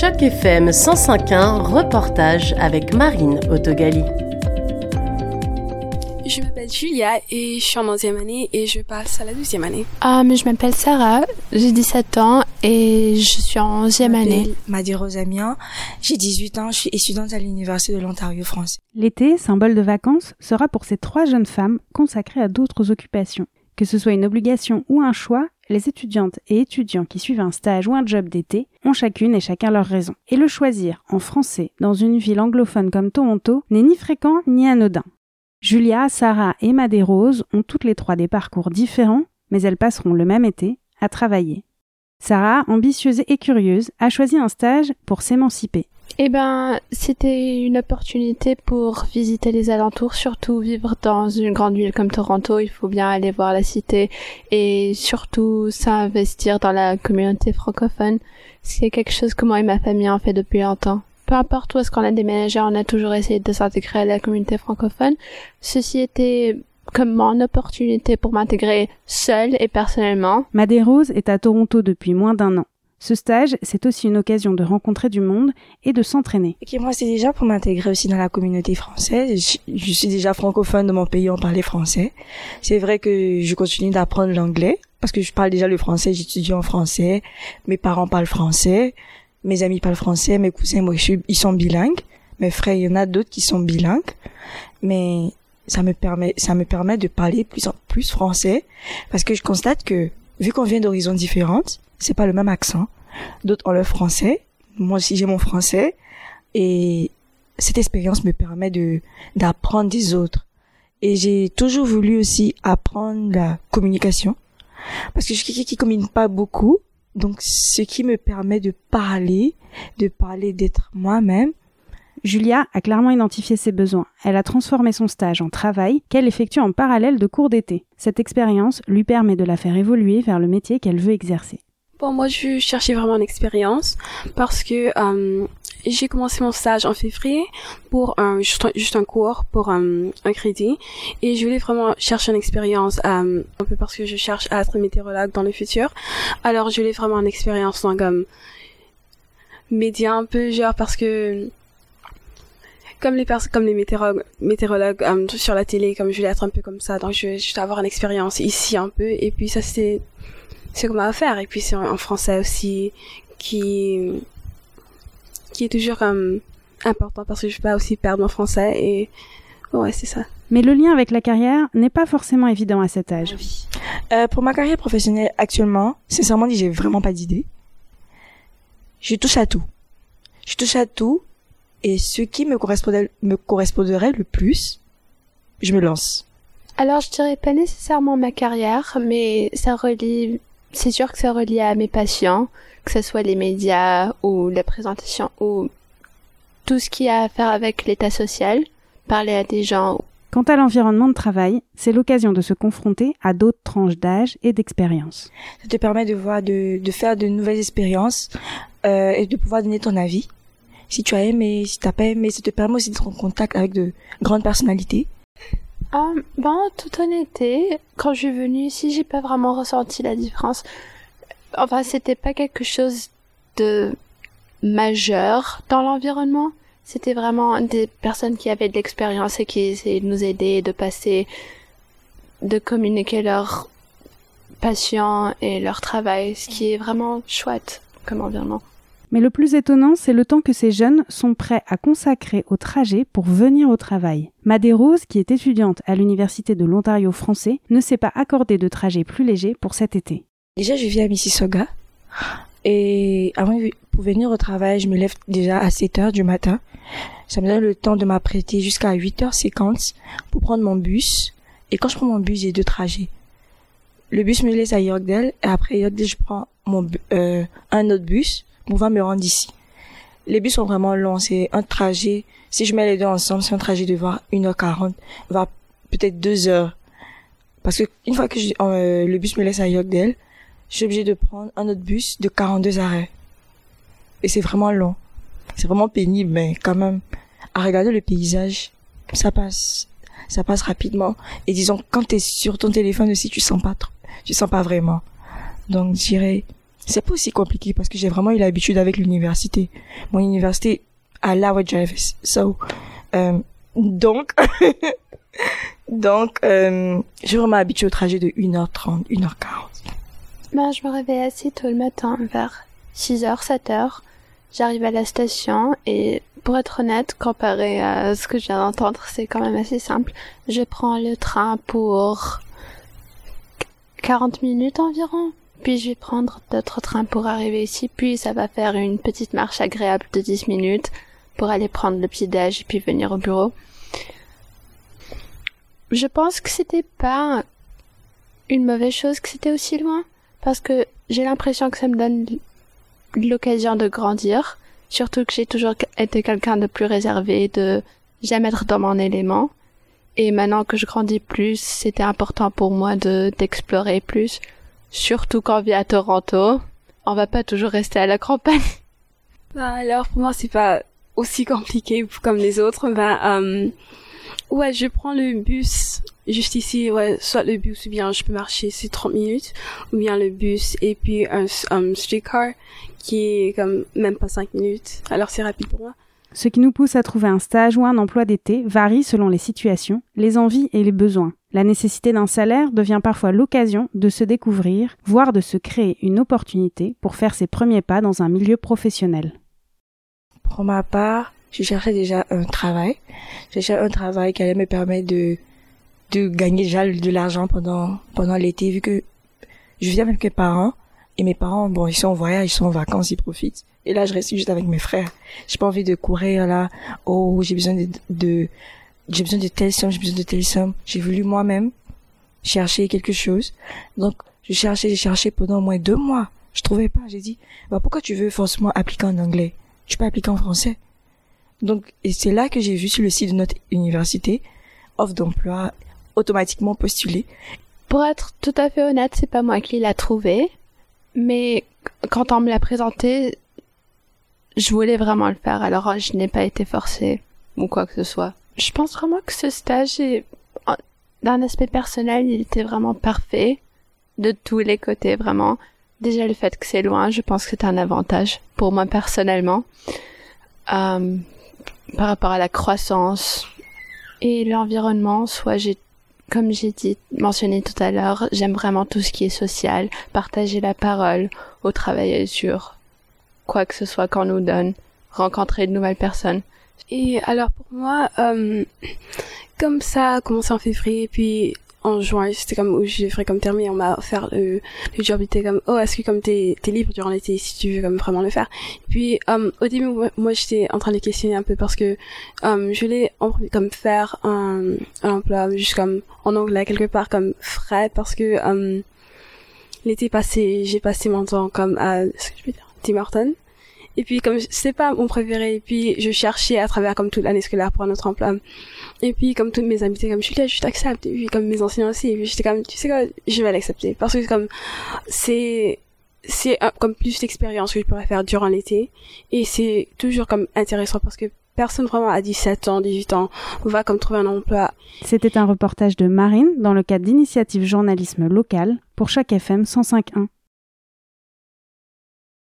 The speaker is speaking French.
Choc FM 105.1, reportage avec Marine Autogali. Je m'appelle Julia et je suis en 11e année et je passe à la 12e année. Ah, mais je m'appelle Sarah, j'ai 17 ans et je suis en 11e année. Madi Rosamien, j'ai 18 ans, je suis étudiante à l'Université de l'Ontario France. L'été, symbole de vacances, sera pour ces trois jeunes femmes consacrées à d'autres occupations. Que ce soit une obligation ou un choix, les étudiantes et étudiants qui suivent un stage ou un job d'été ont chacune et chacun leur raison. Et le choisir en français dans une ville anglophone comme Toronto n'est ni fréquent ni anodin. Julia, Sarah et Madé Rose ont toutes les trois des parcours différents, mais elles passeront le même été à travailler. Sarah, ambitieuse et curieuse, a choisi un stage pour s'émanciper. Eh ben, c'était une opportunité pour visiter les alentours, surtout vivre dans une grande ville comme Toronto. Il faut bien aller voir la cité et surtout s'investir dans la communauté francophone. C'est quelque chose que moi et ma famille ont fait depuis longtemps. Peu importe où est-ce qu'on a déménagé, on a toujours essayé de s'intégrer à la communauté francophone. Ceci était comme mon opportunité pour m'intégrer seule et personnellement. Madé Rose est à Toronto depuis moins d'un an. Ce stage, c'est aussi une occasion de rencontrer du monde et de s'entraîner. Ok, moi c'est déjà pour m'intégrer aussi dans la communauté française. Je, suis déjà francophone de mon pays, on parlait français. C'est vrai que je continue d'apprendre l'anglais parce que je parle déjà le français, j'étudie en français. Mes parents parlent français, mes amis parlent français, mes cousins, moi, ils sont bilingues. Mes frères, il y en a d'autres qui sont bilingues, mais ça me permet, ça me permet de parler plus en plus français parce que je constate que vu qu'on vient d'horizons différentes, c'est pas le même accent. D'autres ont le français. Moi aussi, j'ai mon français. Et cette expérience me permet de, d'apprendre des autres. Et j'ai toujours voulu aussi apprendre la communication. Parce que je suis quelqu'un qui communique pas beaucoup. Donc, ce qui me permet de parler, de parler d'être moi-même. Julia a clairement identifié ses besoins. Elle a transformé son stage en travail qu'elle effectue en parallèle de cours d'été. Cette expérience lui permet de la faire évoluer vers le métier qu'elle veut exercer. Bon, moi, je cherchais vraiment une expérience parce que euh, j'ai commencé mon stage en février pour un juste un, cours pour un, un, crédit et je voulais vraiment chercher une expérience euh, un peu parce que je cherche à être météorologue dans le futur. Alors, je voulais vraiment une expérience dans comme média un peu genre parce que comme les personnes comme les météorologues, météorologues euh, sur la télé comme je voulais être un peu comme ça donc je, je voulais avoir une expérience ici un peu et puis ça c'est c'est comme à faire. Et puis c'est en français aussi qui qui est toujours comme important parce que je vais pas aussi perdre mon français. Et ouais c'est ça. Mais le lien avec la carrière n'est pas forcément évident à cet âge. Euh, pour ma carrière professionnelle actuellement sincèrement dit j'ai vraiment pas d'idée. Je touche à tout. Je touche à tout. Et ce qui me correspondait me correspondrait le plus je me lance. Alors je dirais pas nécessairement ma carrière mais ça relie c'est sûr que c'est relié à mes passions, que ce soit les médias ou la présentation ou tout ce qui a à faire avec l'état social, parler à des gens. Quant à l'environnement de travail, c'est l'occasion de se confronter à d'autres tranches d'âge et d'expérience. Ça te permet de voir, de, de faire de nouvelles expériences euh, et de pouvoir donner ton avis. Si tu as aimé, si tu n'as pas aimé, ça te permet aussi d'être en contact avec de grandes personnalités ah, ben, toute honnêteté, quand je suis venue ici, j'ai pas vraiment ressenti la différence. Enfin, c'était pas quelque chose de majeur dans l'environnement. C'était vraiment des personnes qui avaient de l'expérience et qui essayaient de nous aider, de passer, de communiquer leur passion et leur travail, ce qui est vraiment chouette comme environnement. Mais le plus étonnant, c'est le temps que ces jeunes sont prêts à consacrer au trajet pour venir au travail. Madé Rose, qui est étudiante à l'Université de l'Ontario français, ne s'est pas accordé de trajet plus léger pour cet été. Déjà, je vis à Mississauga. Et avant, pour venir au travail, je me lève déjà à 7 heures du matin. Ça me donne le temps de m'apprêter jusqu'à 8h50 pour prendre mon bus. Et quand je prends mon bus, j'ai deux trajets. Le bus me laisse à Yorkdale et après Yorkdale, je prends mon, euh, un autre bus va me rendre ici. Les bus sont vraiment longs, c'est un trajet. Si je mets les deux ensemble, c'est un trajet de voir 1h40, va peut-être 2 heures. Parce que une fois que euh, le bus me laisse à Yorkdale, je suis obligée de prendre un autre bus de 42 arrêts. Et c'est vraiment long. C'est vraiment pénible, mais quand même, à regarder le paysage, ça passe. Ça passe rapidement. Et disons, quand tu es sur ton téléphone aussi, tu sens pas trop. Tu sens pas vraiment. Donc, je dirais c'est pas aussi compliqué parce que j'ai vraiment eu l'habitude avec l'université. Mon université à La Drive. So, euh, donc, donc, euh, j'ai vraiment habitué au trajet de 1h30, 1h40. Ben, je me réveille assez tôt le matin, vers 6h, 7h. J'arrive à la station et pour être honnête, comparé à ce que je viens d'entendre, c'est quand même assez simple. Je prends le train pour 40 minutes environ. Puis je vais prendre d'autres trains pour arriver ici. Puis ça va faire une petite marche agréable de 10 minutes pour aller prendre le petit déj et puis venir au bureau. Je pense que c'était pas une mauvaise chose que c'était aussi loin parce que j'ai l'impression que ça me donne l'occasion de grandir. Surtout que j'ai toujours été quelqu'un de plus réservé, de jamais être dans mon élément. Et maintenant que je grandis plus, c'était important pour moi de d'explorer plus. Surtout quand on vit à Toronto, on va pas toujours rester à la campagne. Bah alors pour moi c'est pas aussi compliqué comme les autres. Bah euh, ouais, je prends le bus juste ici, ouais, soit le bus ou bien je peux marcher, c'est 30 minutes, ou bien le bus et puis un, un streetcar qui est comme même pas 5 minutes. Alors c'est rapide pour moi. Ce qui nous pousse à trouver un stage ou un emploi d'été varie selon les situations, les envies et les besoins. La nécessité d'un salaire devient parfois l'occasion de se découvrir, voire de se créer une opportunité pour faire ses premiers pas dans un milieu professionnel. Pour ma part, je cherchais déjà un travail. Je cherchais un travail qui allait me permettre de, gagner déjà de l'argent pendant, l'été, vu que je viens avec mes parents. Et mes parents, bon, ils sont en voyage, ils sont en vacances, ils profitent. Et là, je reste juste avec mes frères. J'ai pas envie de courir là. Oh, j'ai besoin de j'ai besoin de telle somme, j'ai besoin de telle somme. J'ai voulu moi-même chercher quelque chose. Donc, je cherchais, j'ai cherché pendant au moins deux mois. Je trouvais pas. J'ai dit, bah, pourquoi tu veux forcément appliquer en anglais? Tu peux appliquer en français. Donc, et c'est là que j'ai vu sur le site de notre université, offre d'emploi, automatiquement postulé. Pour être tout à fait honnête, c'est pas moi qui l'a trouvé. Mais quand on me l'a présenté, je voulais vraiment le faire, alors je n'ai pas été forcée ou quoi que ce soit. Je pense vraiment que ce stage d'un aspect personnel, il était vraiment parfait de tous les côtés, vraiment. Déjà le fait que c'est loin, je pense que c'est un avantage pour moi personnellement. Euh, par rapport à la croissance et l'environnement, soit j'ai comme j'ai dit, mentionné tout à l'heure, j'aime vraiment tout ce qui est social, partager la parole, au travail sur quoi que ce soit qu'on nous donne, rencontrer de nouvelles personnes. Et alors pour moi, euh, comme ça a commencé en février, puis en juin, c'était comme où j'ai fait comme terminé, on m'a offert le, le job, comme oh est-ce que comme t'es t'es libre durant l'été si tu veux comme vraiment le faire? Puis um, au début moi, j'étais en train de questionner un peu parce que um, je voulais comme faire un, un emploi juste comme en anglais quelque part comme frais parce que um, l'été passé j'ai passé mon temps comme à ce que je peux dire Tim Horton et puis comme c'est pas mon préféré, et puis je cherchais à travers comme toute l'année scolaire pour un autre emploi. Et puis comme toutes mes étaient comme je suis là, je t'accepte. Et puis comme mes enseignants aussi, j'étais comme tu sais quoi, je vais l'accepter parce que comme c'est c'est comme plus d'expérience que je pourrais faire durant l'été et c'est toujours comme intéressant parce que personne vraiment à 17 ans, 18 ans va comme trouver un emploi. C'était un reportage de Marine dans le cadre d'initiative journalisme local pour chaque FM 105.1.